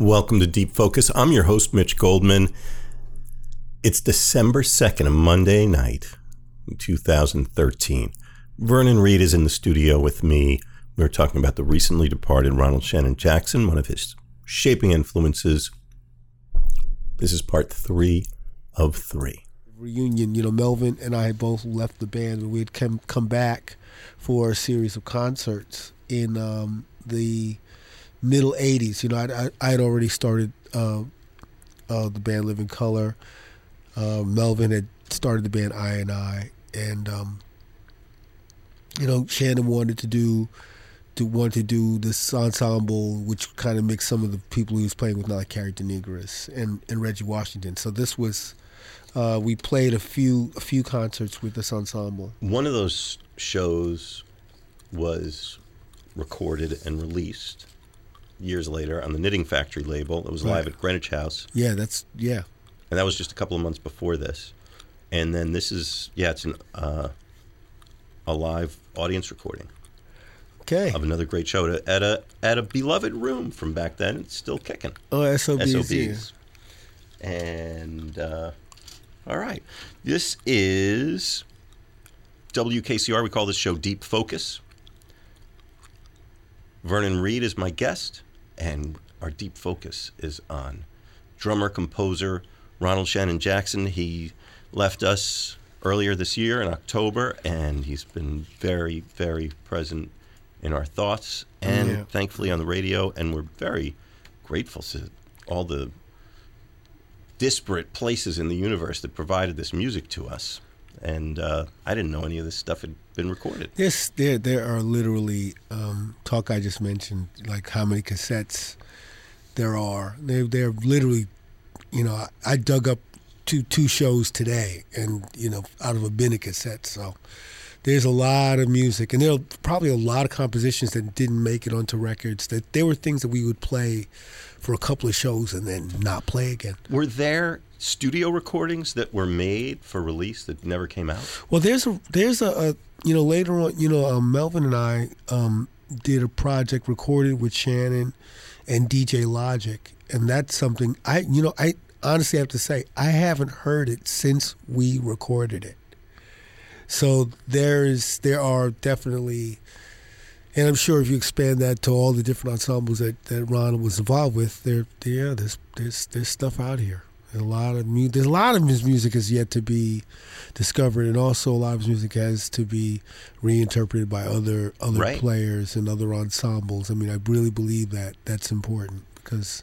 Welcome to Deep Focus. I'm your host, Mitch Goldman. It's December 2nd, a Monday night, 2013. Vernon Reid is in the studio with me. We are talking about the recently departed Ronald Shannon Jackson, one of his shaping influences. This is part three of three. Reunion, you know, Melvin and I had both left the band and we had come, come back for a series of concerts in um, the middle 80s. You know, I, I, had already started uh, uh, the band Living Colour. Uh, Melvin had started the band Eye and I, and um, you know, Shannon wanted to do to want to do this ensemble, which kind of mixed some of the people he was playing with, like Carrie DeNigris and, and Reggie Washington. So this was uh, we played a few a few concerts with this ensemble. One of those shows was recorded and released years later on the Knitting Factory label. It was right. live at Greenwich House. Yeah, that's yeah. And that was just a couple of months before this. And then this is yeah, it's an uh, a live audience recording. Okay. Of another great show at a at a beloved room from back then. It's still kicking. Oh, SOBs. SOBs. Yeah. And uh, all right, this is WKCR. We call this show Deep Focus. Vernon Reid is my guest and our deep focus is on drummer composer Ronald Shannon Jackson. He left us earlier this year in October, and he's been very, very present in our thoughts and yeah. thankfully on the radio. And we're very grateful to all the disparate places in the universe that provided this music to us. And uh, I didn't know any of this stuff had been recorded. Yes, there there are literally um, talk I just mentioned, like how many cassettes there are. They they're literally, you know, I, I dug up two two shows today, and you know, out of a bin of cassettes. So there's a lot of music, and there are probably a lot of compositions that didn't make it onto records. That there were things that we would play for a couple of shows and then not play again. Were there studio recordings that were made for release that never came out? Well, there's a there's a, a you know later on you know um, Melvin and I um, did a project recorded with Shannon and DJ Logic, and that's something I you know I honestly have to say I haven't heard it since we recorded it. So there's there are definitely and I'm sure if you expand that to all the different ensembles that, that Ron was involved with, there, yeah, there's there's there's stuff out here. There's a lot of mu- there's a lot of his music is yet to be discovered, and also a lot of his music has to be reinterpreted by other other right. players and other ensembles. I mean, I really believe that that's important because,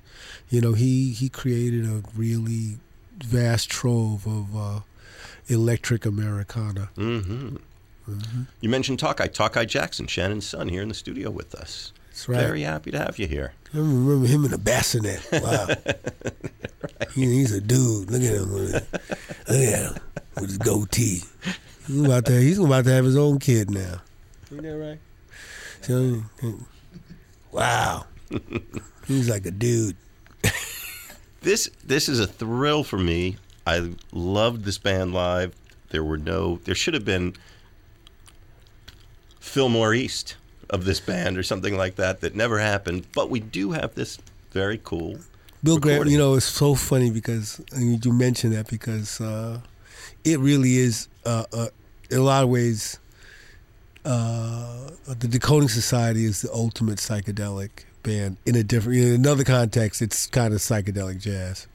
you know, he he created a really vast trove of uh, electric Americana. Mm-hmm. Mm-hmm. You mentioned Talkeye, Talkeye Jackson, Shannon's son, here in the studio with us. That's right. Very happy to have you here. I remember him in a bassinet. Wow. right. he, he's a dude. Look at him. Look at him with his goatee. He's about to, he's about to have his own kid now. Ain't that right? So, wow. he's like a dude. this this is a thrill for me. I loved this band live. There were no there should have been Fillmore East of this band or something like that that never happened. But we do have this very cool. Bill Graham, you know, it's so funny because you mentioned that because uh, it really is, uh, uh, in a lot of ways, uh, the Decoding Society is the ultimate psychedelic band. In a different, in another context, it's kind of psychedelic jazz.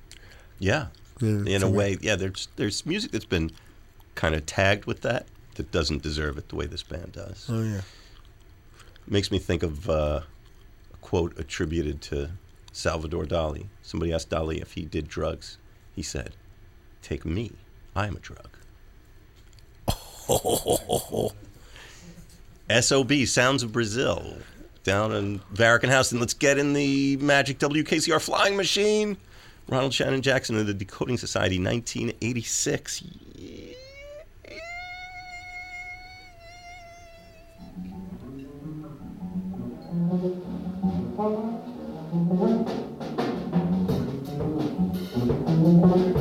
Yeah, yeah in a way, yeah. There's there's music that's been kind of tagged with that that doesn't deserve it the way this band does. Oh yeah. Makes me think of uh, a quote attributed to Salvador Dali. Somebody asked Dali if he did drugs. He said, "Take me. I am a drug." SOB, Sounds of Brazil, down in Varican House. And let's get in the magic WKCR flying machine. Ronald Shannon Jackson of the Decoding Society, 1986. Thank you.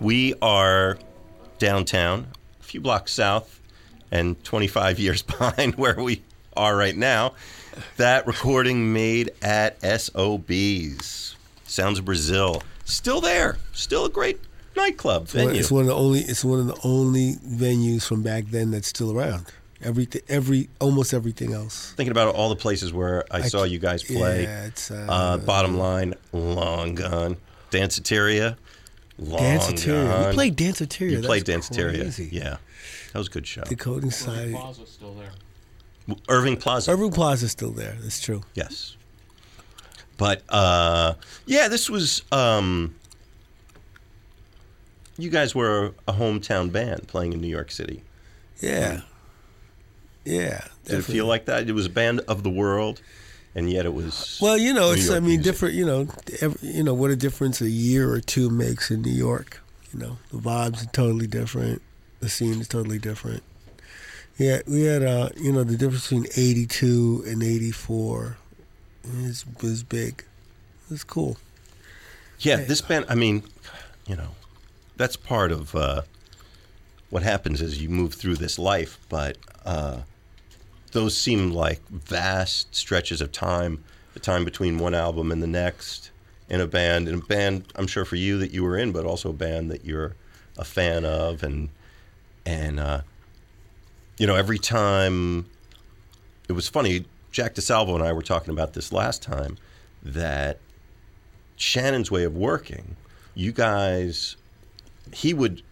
We are downtown, a few blocks south, and 25 years behind where we are right now. That recording made at SOB's, Sounds of Brazil. Still there, still a great nightclub Well, venue. It's one of the only. It's one of the only venues from back then that's still around. Everything, every almost everything else. Thinking about all the places where I, saw you guys play. Yeah, it's uh, Uh, bottom line, long gone. Danceteria, long Danceteria. gone. We played Danceteria. You played That's Danceteria. crazy. Yeah. That was a good show. Decoding Irving Society. Plaza's still there. Irving Plaza. Irving Plaza's still there. That's true. Yes. But uh, yeah, this was um, you guys were a hometown band playing in New York City. Yeah. Yeah. Did it feel like that? It was a band of the world, and yet it was Well, you know, it's I mean music. different. You know, every, you know what a difference a year or two makes in New York. You know, the vibes are totally different. The scene is totally different. Yeah, we had uh, you know, the difference between '82 and '84 is was big. It was cool. Yeah, this band. I mean, you know, that's part of uh, what happens as you move through this life. But uh, those seem like vast stretches of time. The time between one album and the next in a band, and a band I'm sure for you that you were in, but also a band that you're a fan of, and and uh, you know, every time it was funny. Jack DeSalvo and I were talking about this last time that Shannon's way of working, you guys, he would,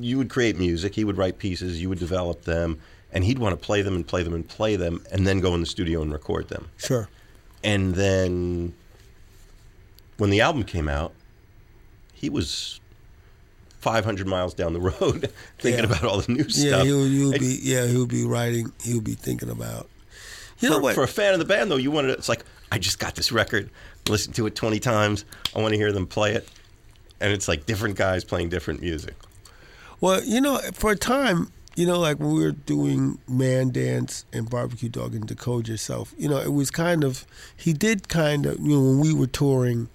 you would create music, he would write pieces, you would develop them, and he'd want to play them and play them and play them, and then go in the studio and record them. Sure. And then when the album came out, he was 500 miles down the road thinking Yeah. about all the new Yeah, stuff. he would, he would And be. Yeah, he would be writing. he'll be thinking about. You know for, what? for a fan of the band, though, you wanted it. It's like, I just got this record, listened to it 20 times. I want to hear them play it. And it's like different guys playing different music. Well, you know, for a time, you know, like when we were doing Mandance and Barbecue Dog and Decode Yourself, you know, it was kind of, he did kind of, you know, when we were touring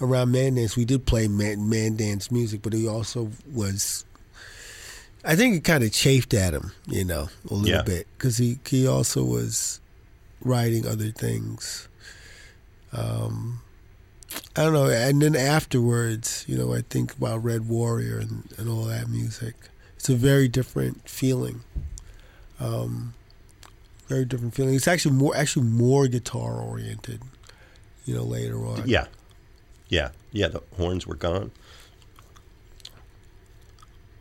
around Mandance, we did play Man, Mandance music, but he also was, I think it kind of chafed at him, you know, a little Yeah. bit, because he, he also was writing other things. Um, I don't know. And then afterwards, you know, I think about Red Warrior and, and all that music. It's a very different feeling. Um, very different feeling. It's actually more actually more guitar oriented. You know, later on. Yeah. Yeah. Yeah. The horns were gone.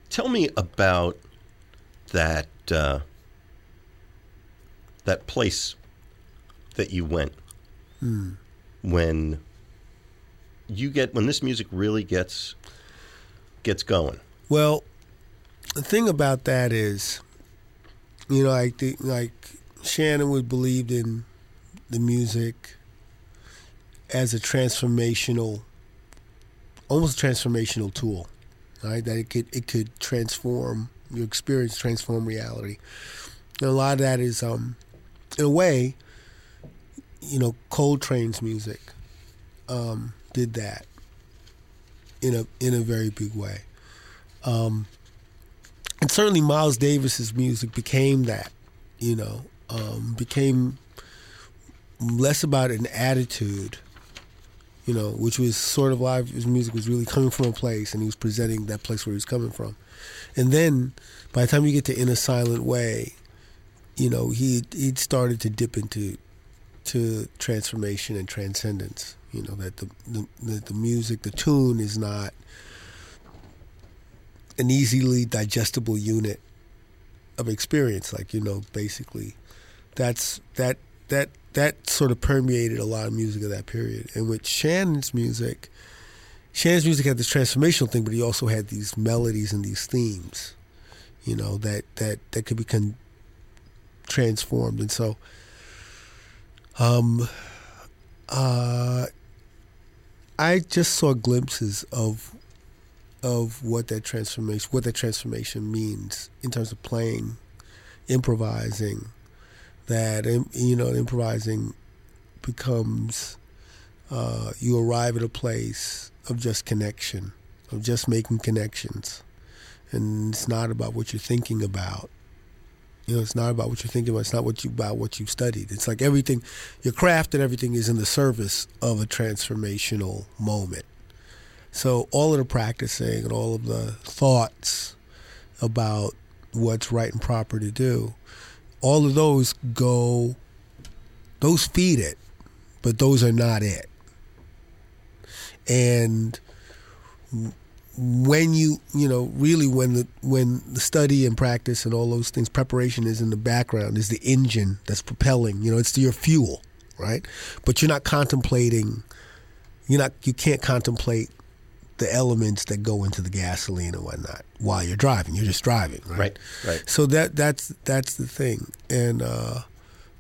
Tell me about that uh, that place that you went Hmm. when you get when this music really gets gets going. Well, the thing about that is, you know, I think like Shannon would believed in the music as a transformational, almost transformational tool, right? That it could it could transform your experience, transform reality. And a lot of that is, um, in a way, you know, Coltrane's music um, did that in a in a very big way. Um, and certainly Miles Davis's music became that, you know, um, became less about an attitude, you know, which was sort of live. His music was really coming from a place, and he was presenting that place where he was coming from. And then, by the time you get to In a Silent Way, you know, he he'd started to dip into to transformation and transcendence. You know that the, the, the music, the tune is not an easily digestible unit of experience. Like you know, basically, that's that that that sort of permeated a lot of music of that period. And with Shannon's music, Shannon's music had this transformational thing, but he also had these melodies and these themes, you know, that that that could become transformed. And so, um, uh, I just saw glimpses of of what that transformation what that transformation means in terms of playing, improvising. That you know, improvising becomes uh, you arrive at a place of just connection, of just making connections. And it's not about what you're thinking about. You know, it's not about what you're thinking about. It's not what you about what you studied. It's like everything, your craft and everything is in the service of a transformational moment. So all of the practicing and all of the thoughts about what's right and proper to do, all of those go, those feed it, but those are not it. And when you you know really when the when the study and practice and all those things preparation is in the background is the engine that's propelling you know it's your fuel right but you're not contemplating you're not you can't contemplate the elements that go into the gasoline and whatnot while you're driving you're just driving right Right, right. so that that's that's the thing and uh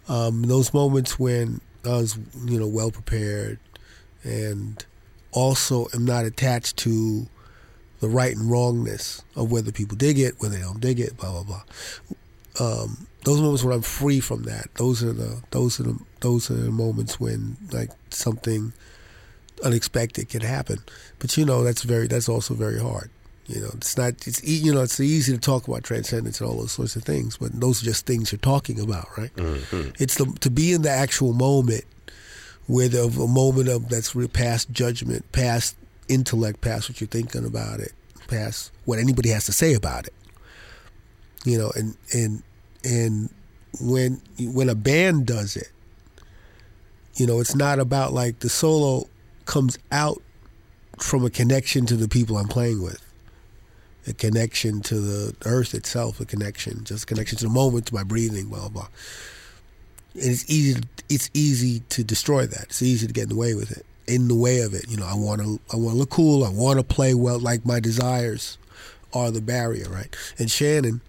um those moments when I was you know well prepared and also am not attached to the right and wrongness of whether people dig it, whether they don't dig it, blah blah blah. Um, those moments when I'm free from that, those are the those are the those are the moments when like something unexpected can happen. But you know that's very that's also very hard. You know it's not it's e- you know it's easy to talk about transcendence and all those sorts of things, but those are just things you're talking about, right? Mm-hmm. It's the to be in the actual moment where the a moment of that's really past judgment, past intellect, past what you're thinking about it, past what anybody has to say about it. You know, and and and when when a band does it, you know, it's not about like the solo comes out from a connection to the people I'm playing with. A connection to the earth itself, a connection, just a connection to the moment, to my breathing, blah blah blah. And it's easy. It's easy to destroy that. It's easy to get in the way with it. In the way of it, you know. I want to. I want to look cool. I want to play well. Like my desires are the barrier, right? And Shannon,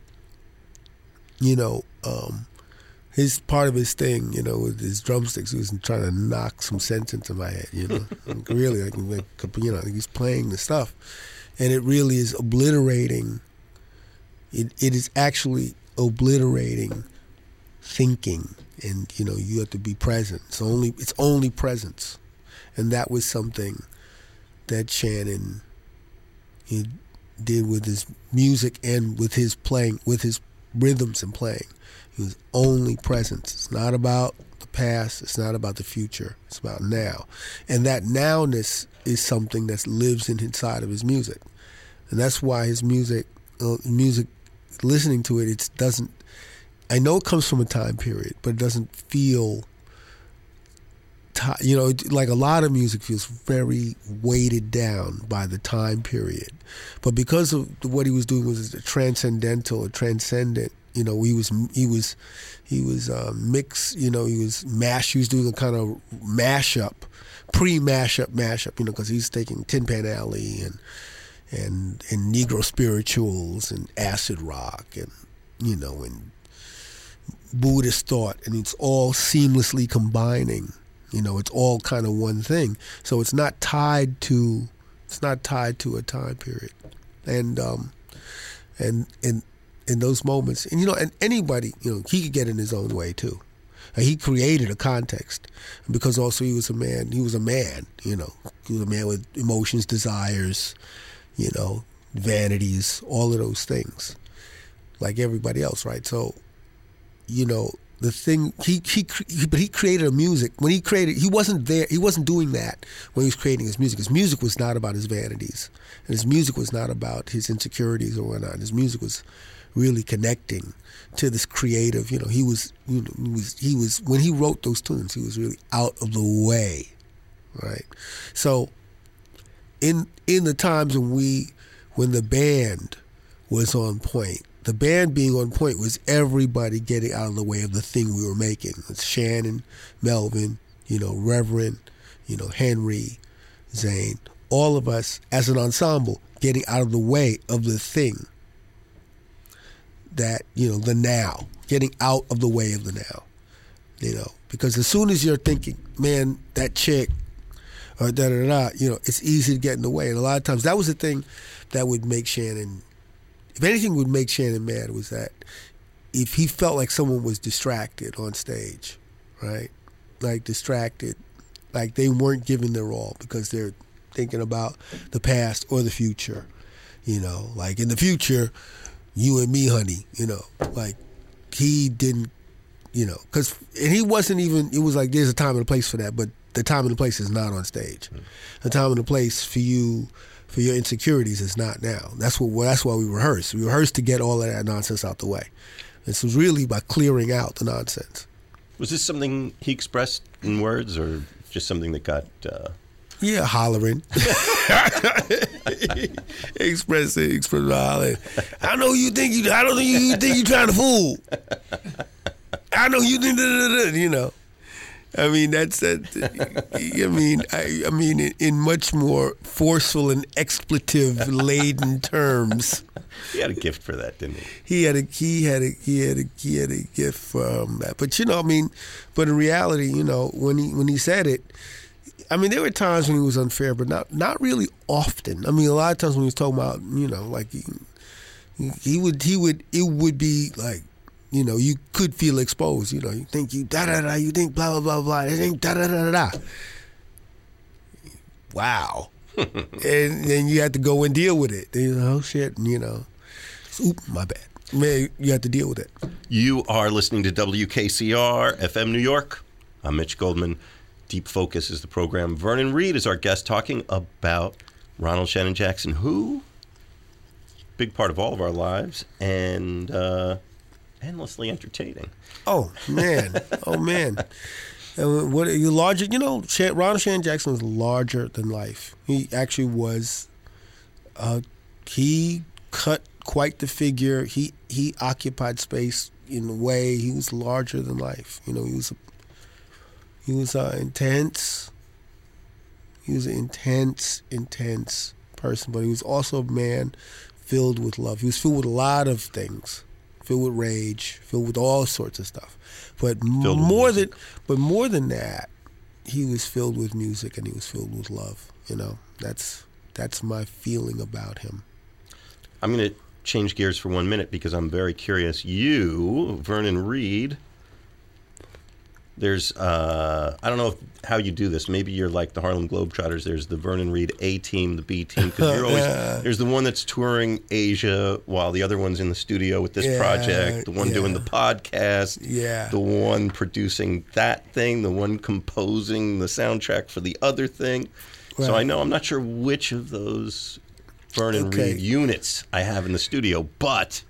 you know, um, his part of his thing, you know, with his drumsticks, he was trying to knock some sense into my head, you know. Like, really, like, like, you know, he's playing the stuff, and it really is obliterating. It it is actually obliterating thinking, and you know, you have to be present. It's only it's only presence, and that was something that Shannon he did with his music and with his playing, with his rhythms and playing. Was only presence. It's not about the past. It's not about the future. It's about now, and that nowness is something that lives in inside of his music, and that's why his music, uh, music, listening to it, it doesn't. I know it comes from a time period, but it doesn't feel. you know, like a lot of music feels very weighted down by the time period, but because of what he was doing was transcendental, transcendent. You know, he was he was he was uh, mix. You know, he was mash. He was doing a kind of mashup, pre-mashup mashup. You know, because he's taking Tin Pan Alley and and and Negro spirituals and acid rock and you know and Buddhist thought, and it's all seamlessly combining. You know, it's all kind of one thing. So it's not tied to it's not tied to a time period, and um, and and in those moments, and you know, and anybody, you know, he could get in his own way too. He created a context because also he was a man. He was a man, you know. He was a man with emotions, desires, you know, vanities, all of those things, like everybody else, right? So, you know, the thing he he, he but he created a music when he created he wasn't there he wasn't doing that when he was creating his music his music was not about his vanities and his music was not about his insecurities or whatnot his music was really connecting to this creative you know he was he was he was when he wrote those tunes he was really out of the way right so in in the times when we when the band was on point the band being on point was everybody getting out of the way of the thing we were making. It's Shannon, Melvin, you know, Reverend, you know, Henry, Zane, all of us as an ensemble getting out of the way of the thing that, you know, the now, getting out of the way of the now. You know, because as soon as you're thinking, man, that chick, or da da da, you know, it's easy to get in the way. And a lot of times that was the thing that would make Shannon if anything would make Shannon mad was that if he felt like someone was distracted on stage, right? Like distracted, like they weren't giving their all because they're thinking about the past or the future. You know, like in the future, you and me, honey. You know, like he didn't. You know, because and he wasn't even. It was like there's a time and a place for that, but the time and the place is not on stage. The time and the place for you for your insecurities is not now. That's what that's why we rehearse. We rehearse to get all of that nonsense out the way. Was really by clearing out the nonsense. Was this something he expressed in words, or just something that got? Uh... Yeah, hollering. express it, express hollering. I know you think you. I don't know you think you trying to fool. I know you think. You know. I mean, that's that. I mean, I, I mean, in, in, much more forceful and expletive laden terms. He had a gift for that, didn't he? He had a he had a he had a he had a gift from um, that. But you know, I mean, but in reality, you know, when he when he said it, I mean, there were times when he was unfair, but not not really often. I mean, a lot of times when he was talking about, you know, like he, he would he would it would be like you know, you could feel exposed. You know, you think you da da da, you think blah blah blah blah, you think da da da da. Wow, and then you have to go and deal with it. You know, oh shit, you know, oop, my bad. Man, you have to deal with it. You are listening to WKCR FM New York. I'm Mitch Goldman. Deep Focus is the program. Vernon Reid is our guest talking about Ronald Shannon Jackson, who big part of all of our lives, and. Uh, endlessly entertaining. Oh man, oh man. And what you larger? You know, Ronald Shannon Jackson was larger than life. He actually was. Uh, he cut quite the figure. He he occupied space in a way. He was larger than life. You know, he was. He was uh, intense. He was an intense, intense person, but he was also a man filled with love. He was filled with a lot of things filled with rage, filled with all sorts of stuff. But filled more than but more than that, he was filled with music and he was filled with love. You know, that's that's my feeling about him. I'm going to change gears for one minute because I'm very curious. You, Vernon Reid, there's uh, I don't know if, how you do this. Maybe you're like the Harlem Globetrotters. There's the Vernon Reid A team, the B team. Because you're always yeah. there's the one that's touring Asia while the other one's in the studio with this yeah, project. The one yeah. doing the podcast. Yeah. The one producing that thing. The one composing the soundtrack for the other thing. Right. So I know I'm not sure which of those Vernon okay. Reid units I have in the studio, but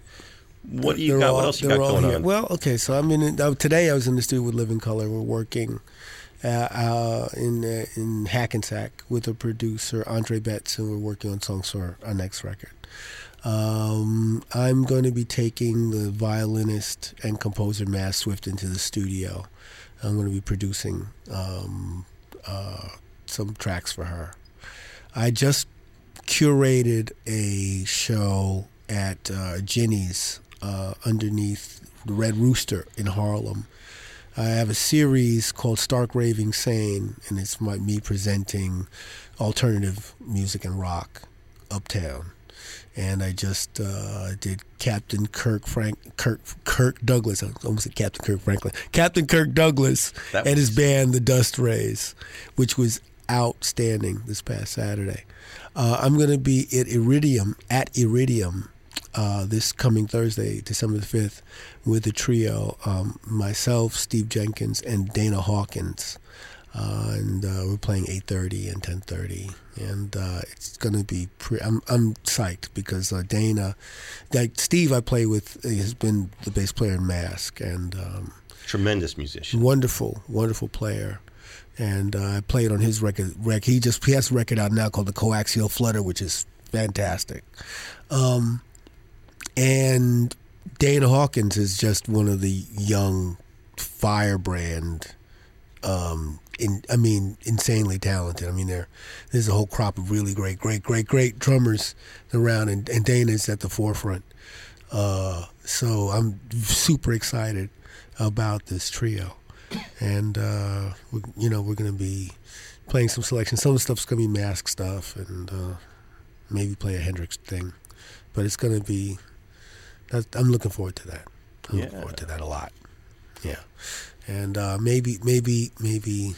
what do you got? All, what else you got going here. on? Well, okay, so I'm in. Uh, today I was in the studio with Living Colour. We're working uh, uh, in uh, in Hackensack with a producer Andre Betts, and we're working on songs for our next record. Um, I'm going to be taking the violinist and composer Mazz Swift into the studio. I'm going to be producing um, uh, some tracks for her. I just curated a show at uh, Ginny's uh, underneath the Red Rooster in Harlem. I have a series called Stark Raving Sane, and it's my, me presenting alternative music and rock uptown. And I just uh, did Captain Kirk Frank Kirk Kirk Douglas. I almost said Captain Kirk Franklin. Captain Kirk Douglas and his band, the Dust Rays, which was outstanding this past Saturday. Uh, I'm going to be at Iridium at Iridium uh, this coming Thursday, December the 5th, with the trio, um, myself, Steve Jenkins, and Dana Hawkins. Uh, and uh, we're playing 8.30 and 10.30 and uh, it's going to be pre- I'm, I'm psyched because uh, dana like steve i play with has been the bass player in Masque. And um, tremendous musician. wonderful wonderful player. And uh, i played on his record rec- he just he has a record out now called the coaxial flutter which is fantastic. Um, and Dana Hawkins is just one of the young firebrand. Um, in, I mean, insanely talented. I mean, there, there's a whole crop of really great, great, great, great drummers around, and, and Dana's at the forefront. Uh, so I'm super excited about this trio, and uh, we, you know we're going to be playing some selections. Some of the stuff's to be Masque stuff, and uh, maybe play a Hendrix thing, but it's going to be that's, I'm looking forward to that. I'm yeah. looking forward to that a lot. Yeah, and uh, maybe, maybe, maybe,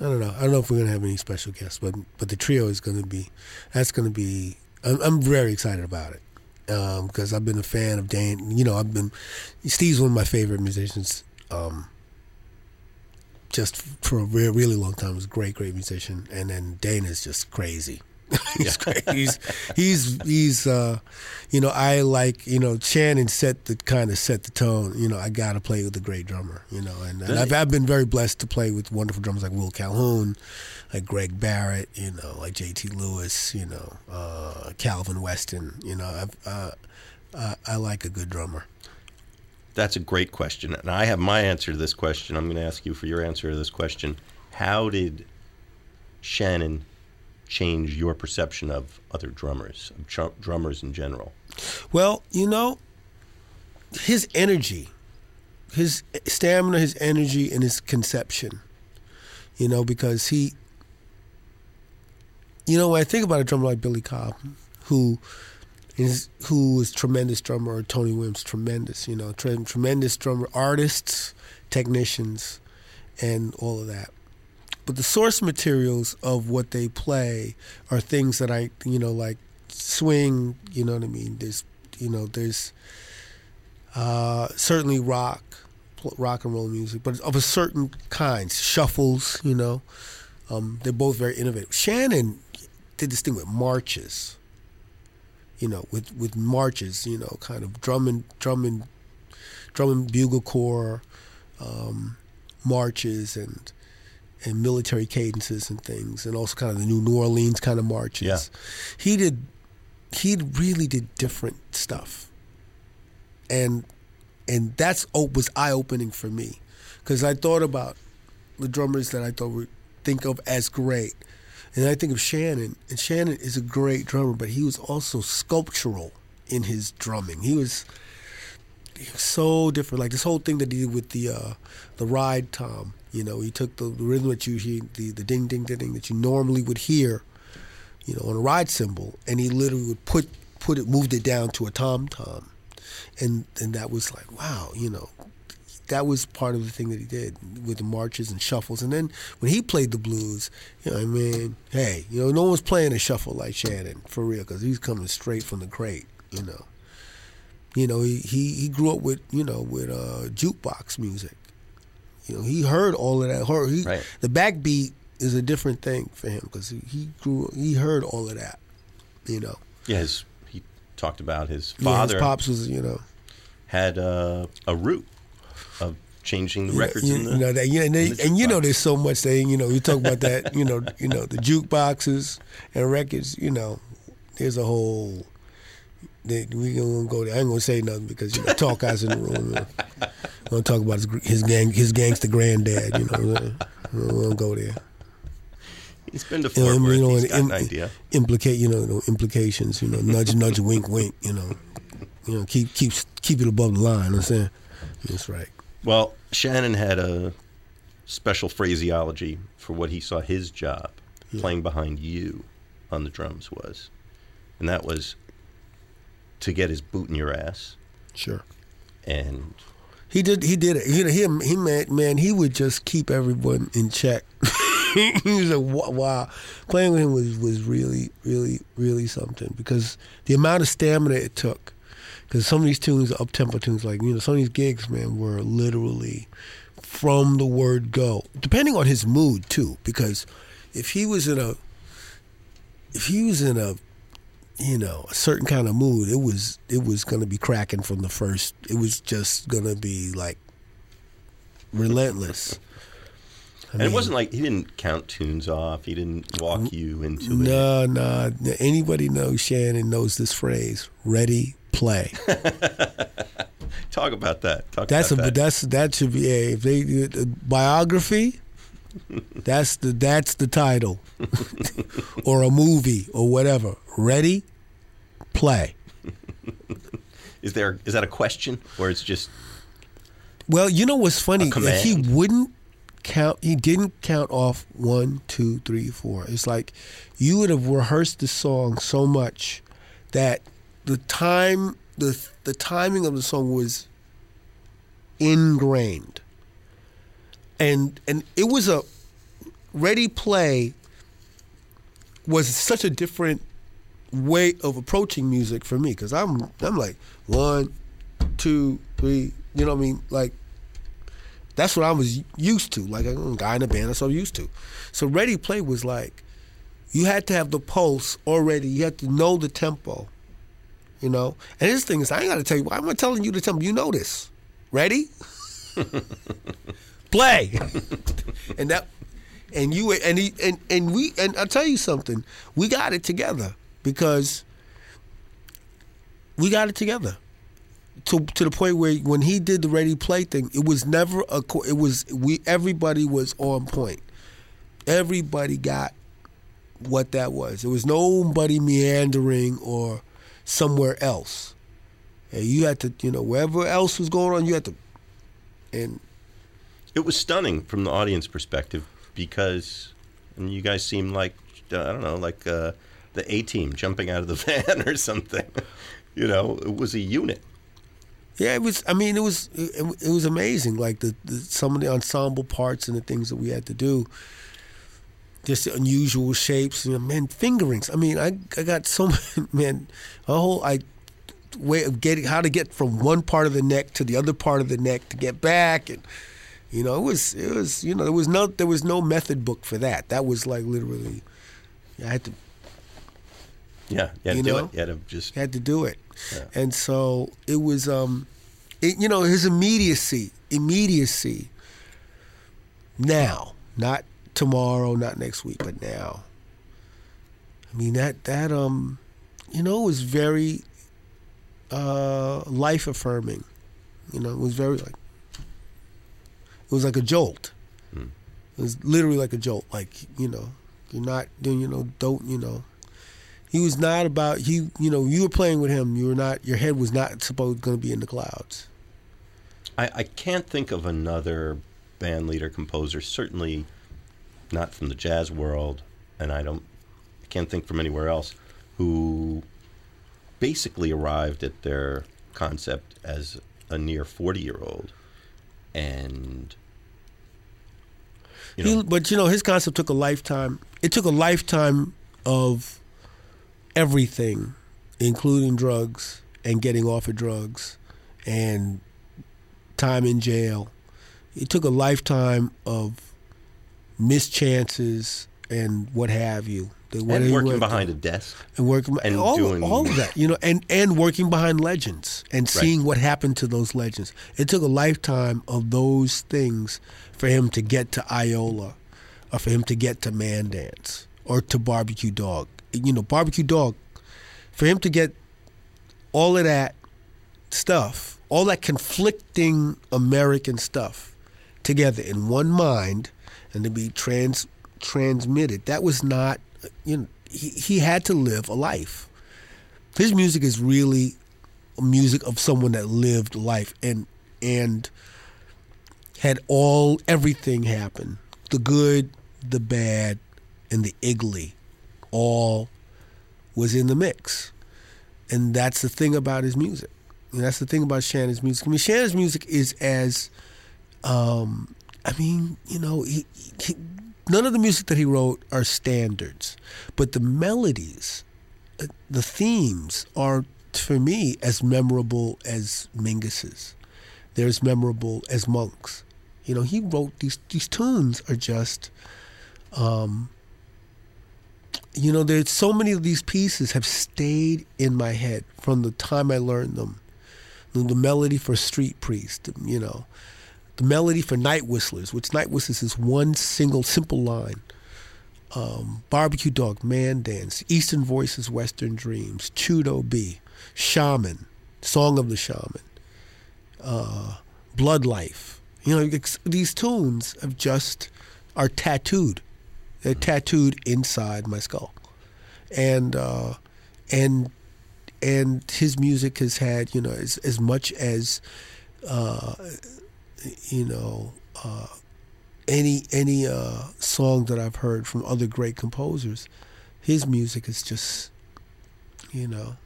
I don't know. I don't know if we're gonna have any special guests, but but the trio is gonna be. That's gonna be. I'm, I'm very excited about it because I've been a fan of Dane. You know, I've been. Steve's one of my favorite musicians. Um, just for a re- really long time, was a great, great musician, and then Dane is just crazy. he's great. He's he's he's uh, you know I like you know Shannon set the kind of set the tone. You know I got to play with a great drummer. You know, and, and I've I've been very blessed to play with wonderful drummers like Will Calhoun, like Greg Barrett. You know, like J.T. Lewis. You know, uh, Calvin Weston. You know, I've, uh, uh, I like a good drummer. That's a great question. And I have my answer to this question. I'm going to ask you for your answer to this question. How did Shannon change your perception of other drummers, of drummers in general? Well, you know, his energy, his stamina, his energy, and his conception. You know, because he, you know, when I think about a drummer like Billy Cobham, who is who is tremendous drummer, or Tony Williams, tremendous, you know, tre- tremendous drummer, artists, technicians, and all of that. But the source materials of what they play are things that I, you know, like swing. You know what I mean? There's, you know, there's uh, certainly rock, rock and roll music, but of a certain kind. Shuffles, you know, um, they're both very innovative. Shannon did this thing with marches. You know, with with marches, you know, kind of drumming, drumming, drumming bugle corps, um, marches, and and military cadences and things, and also kind of the New New Orleans kind of marches. Yeah. He did, he really did different stuff, and and that's was eye opening for me, because I thought about the drummers that I thought were think of as great, and I think of Shannon, and Shannon is a great drummer, but he was also sculptural in his drumming. He was, he was so different. Like this whole thing that he did with the uh, the ride tom. You know, he took the, rhythm that you hear, the the ding ding ding ding that you normally would hear, you know, on a ride cymbal, and he literally would put put it moved it down to a tom tom, and and that was like wow, you know, that was part of the thing that he did with the marches and shuffles. And then when he played the blues, you know, I mean, hey, you know, no one's playing a shuffle like Shannon for real because he's coming straight from the crate, you know. You know, he, he, he grew up with you know with uh, jukebox music. You know, he heard all of that. Heard, he, Right. The backbeat is a different thing for him because he, he grew he heard all of that. You know, Yeah, his, he talked about his Yeah, his father pops was you know had uh, a root of changing the records You, in the. you know that, yeah, and, they, the and you know there's so much thing. you know, you talk about that, you know, you know the jukeboxes and records. You know, there's a whole. They, we gonna go there. I ain't gonna say nothing because you know, talk guys in the room. You know. I'm gonna talk about his, his gang, his gangster granddad. You know, we won't go there. He's been to You know, Fort Worth. you know, He's got an idea. implicate, you know, implications. You know, nudge, nudge, wink, wink. You know, you know, keep keep keep it above the line. You know what I'm saying that's right. Well, Shannon had a special phraseology for what he saw his job playing behind you on the drums was, and that was to get his boot in your ass Sure. and He did. He did it. He he he man, man he would just keep everyone in check. he was a wow. Playing with him was was really really really something because the amount of stamina it took. Because some of these tunes, up tempo tunes, like you know, some of these gigs, man, were literally from the word go, depending on his mood too. Because if he was in a, if he was in a, you know, a certain kind of mood, it was it was gonna be cracking from the first. It was just gonna be like relentless. I and it wasn't like he didn't count tunes off. He didn't walk you into it. No, no. Anybody knows Shannon knows this phrase. Ready, play. Talk about that. Talk That's a that. that's that should be a if they uh, biography. That's the that's the title, or a movie or whatever. Ready, play. Is there is that a question or it's just Well, you know what's funny? He wouldn't count. He didn't count off one, two, three, four. It's like you would have rehearsed the song so much that the time, the the timing of the song was ingrained, and and it was a Ready Play was such a different way of approaching music for me because I'm I'm like one, two, three. You know what I mean? Like that's what I was used to. Like a guy in a band, that's what I'm so used to. So Ready Play was like you had to have the pulse already. You had to know the tempo. You know, and this thing is, I ain't got to tell you. I'm not telling you tell me. You know this. Ready? Play. and that, and you and he and and we and I'll tell you something. We got it together because we got it together. To, to the point where when he did the ready play thing, it was never a. It was we. Everybody was on point. Everybody got what that was. There was nobody meandering or somewhere else. And you had to, you know, wherever else was going on, you had to. And it was stunning from the audience perspective because, and you guys seemed like uh, I don't know, like uh, the A team jumping out of the van or something. you know, it was a unit. Yeah, it was. I mean, it was it, it was amazing. Like the, the some of the ensemble parts and the things that we had to do just unusual shapes. You know, man, fingerings. I mean, I I got so many, man, a whole I way of getting how to get from one part of the neck to the other part of the neck to get back, and you know, it was it was you know there was no there was no method book for that. That was like literally, I had to. Yeah, you had You to do know? it. You had to just. had to do it. Yeah. And so it was, um, it, you know, his immediacy, immediacy. Now, not tomorrow, not next week, but now. I mean that that um, you know, was very uh, life affirming. You know, it was very like it was like a jolt. Hmm. It was literally like a jolt. Like you know, you're not doing. You know, don't you know he was not about he you know you were playing with him you were not your head was not supposed going to be in the clouds I, I can't think of another band leader composer, certainly not from the jazz world, and I don't, I can't think from anywhere else, who basically arrived at their concept as a near 40 year old. And, you know, he, but you know his concept took a lifetime it took a lifetime of everything including drugs and getting off of drugs and time in jail. It took a lifetime of mischances and what have you The- what and working behind a desk. and working and all, doing- all of that you know and and working behind legends and seeing what happened to those legends it took a lifetime of those things for him to get to iola or for him to get to Mandance or to barbecue dog you know barbecue dog for him to get all of that stuff all that conflicting american stuff together in one mind and to be trans transmitted that was not you know he, he had to live a life. His music is really music of someone that lived life and and had all everything happen. The good the bad and the ugly all was in the mix. And that's the thing about his music. And that's the thing about shannon's music. I mean shannon's music is as um, I mean, you know, he, he, none of the music that he wrote are standards, but the melodies, uh, the themes are, for me, as memorable as Mingus's. They're as memorable as Monk's. You know, he wrote these these tunes are just, um, you know, there's so many of these pieces have stayed in my head from the time I learned them. The, the melody for Street Priest, you know, the melody for Night Whistlers, which Night Whistlers is one single simple line. Um, Barbecue Dog, Mandance, Eastern Voices, Western Dreams, Chudo B, Shaman, Song of the Shaman, uh, Blood Life. You know, these tunes have just are tattooed. They're tattooed inside my skull, and uh, and and his music has had you know as as much as uh, you know uh, any any uh, song that I've heard from other great composers. His music is just you know.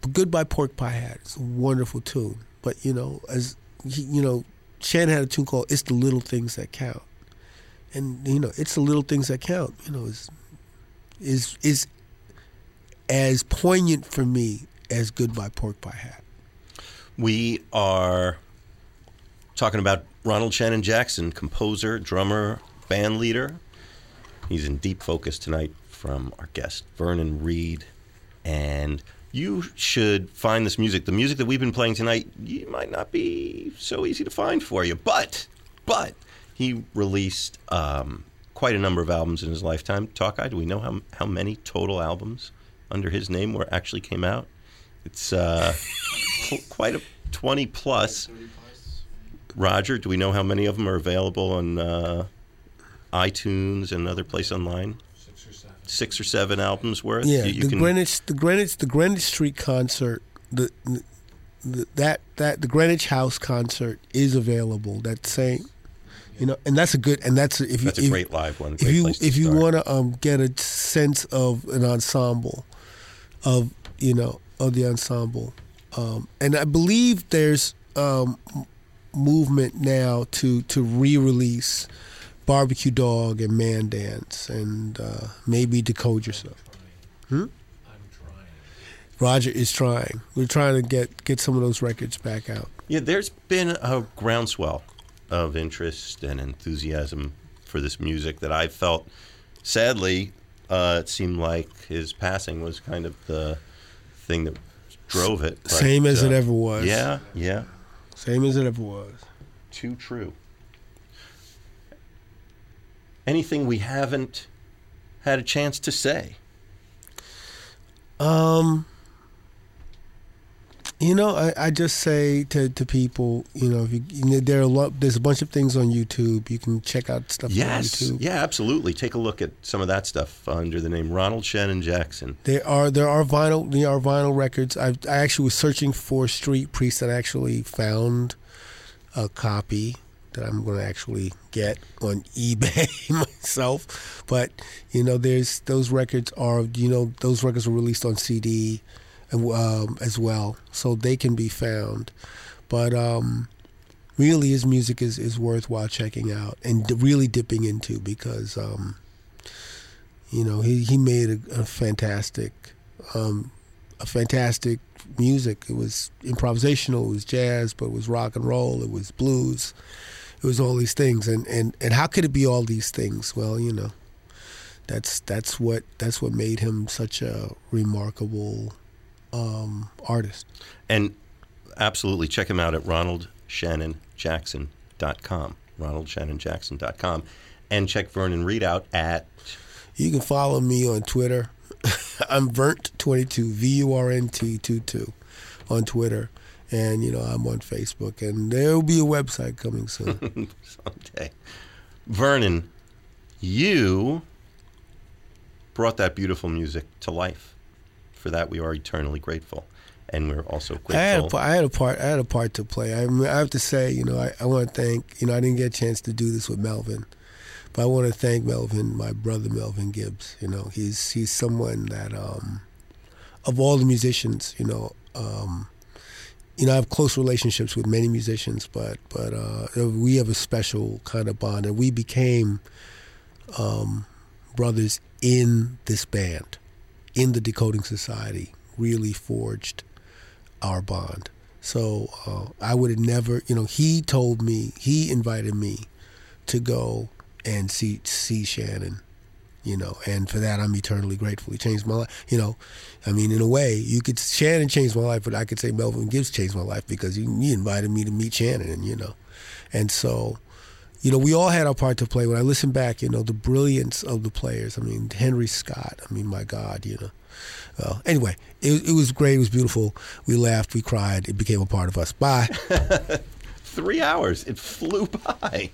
But Goodbye Pork Pie Hat is a wonderful tune. But you know, as you know, Shannon had a tune called "It's the Little Things That Count." and you know, it's the little things that count. You know, is is is as poignant for me as Goodbye Pork Pie Hat. We are talking about Ronald Shannon Jackson, composer, drummer, band leader. He's in deep focus tonight from our guest, Vernon Reid. And you should find this music. The music that we've been playing tonight, you might not be so easy to find for you, but, but he released um, quite a number of albums in his lifetime. Talk, do we know how, how many total albums under his name were actually came out? It's uh, quite a 20 plus. Roger, do we know how many of them are available on uh, iTunes and other place online? Six or seven. Six or seven albums worth. Yeah, You- you the can- Greenwich, the Greenwich, the Greenwich Street concert, the, the that that the Greenwich House concert is available. That same, you know, and that's a good, and that's if you That's a if, great live one. if you place to if you want to um, get a sense of an ensemble, of you know of the ensemble, um, and I believe there's um, m- movement now to to re-release Barbecue Dog and Mandance and uh, maybe Decode Yourself. Hmm? I'm trying. Roger is trying. We're trying to get get some of those records back out. Yeah, there's been a groundswell of interest and enthusiasm for this music that I felt. Sadly, uh, it seemed like his passing was kind of the thing that drove it. but, Same as it uh, ever was. Yeah, yeah, Same as it ever was. too true. Anything we haven't had a chance to say? Um, you know, I, I just say to, to people, you know, if you, you know, there are a lot, there's a bunch of things on YouTube. You can check out stuff Yes, on YouTube. yeah, absolutely. Take a look at some of that stuff under the name Ronald Shannon Jackson. There are there are vinyl there are vinyl records. I I actually was searching for Street Priest and I actually found a copy that I'm going to actually get on eBay myself. But you know, there's those records are you know those records were released on CD um, as well, so they can be found. But um, really, his music is is worthwhile checking out and d- really dipping into because. Um, you know, he, he made a, a fantastic, um, a fantastic music. It was improvisational, it was jazz, but it was rock and roll, it was blues, it was all these things. And, and, and how could it be all these things? Well, you know, that's that's what that's what made him such a remarkable um, artist. And absolutely check him out at ronaldshannonjackson.com. ronaldshannonjackson.com. And check Vernon Reid out at You can follow me on Twitter. I'm Vurnt22, V U R N T 22 on Twitter. And, you know, I'm on Facebook. And there will be a website coming soon. someday. Vernon, you brought that beautiful music to life. For that, we are eternally grateful. And we're also I had, a, grateful. I had a part. I had a part to play. I, I have to say, you know, I, I want to thank. You know, I didn't get a chance to do this with Melvin, but I want to thank Melvin, my brother Melvin Gibbs. You know, he's he's someone that, um, of all the musicians, you know, um, you know, I have close relationships with many musicians, but but uh, we have a special kind of bond, and we became um, brothers in this band, in the Decoding Society. Really forged our bond. So uh, I would have never, you know, he told me, he invited me to go and see see Shannon, you know, and for that I'm eternally grateful. He changed my life, you know. I mean, in a way, you could Shannon changed my life, but I could say Melvin Gibbs changed my life because he, he invited me to meet Shannon, and you know, and so. You know, we all had our part to play. When I listen back, you know, the brilliance of the players. I mean, Henry Scott. I mean, my God, you know. Well, anyway, it, it was great. It was beautiful. We laughed. We cried. It became a part of us. Bye. Three hours. It flew by.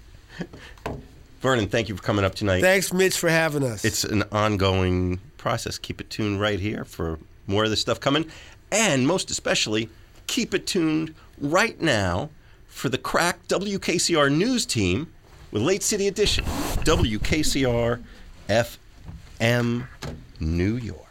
Vernon, thank you for coming up tonight. Thanks, Mitch, for having us. It's an ongoing process. Keep it tuned right here for more of this stuff coming. And most especially, keep it tuned right now for the crack WKCR news team with Late City Edition. WKCR FM New York.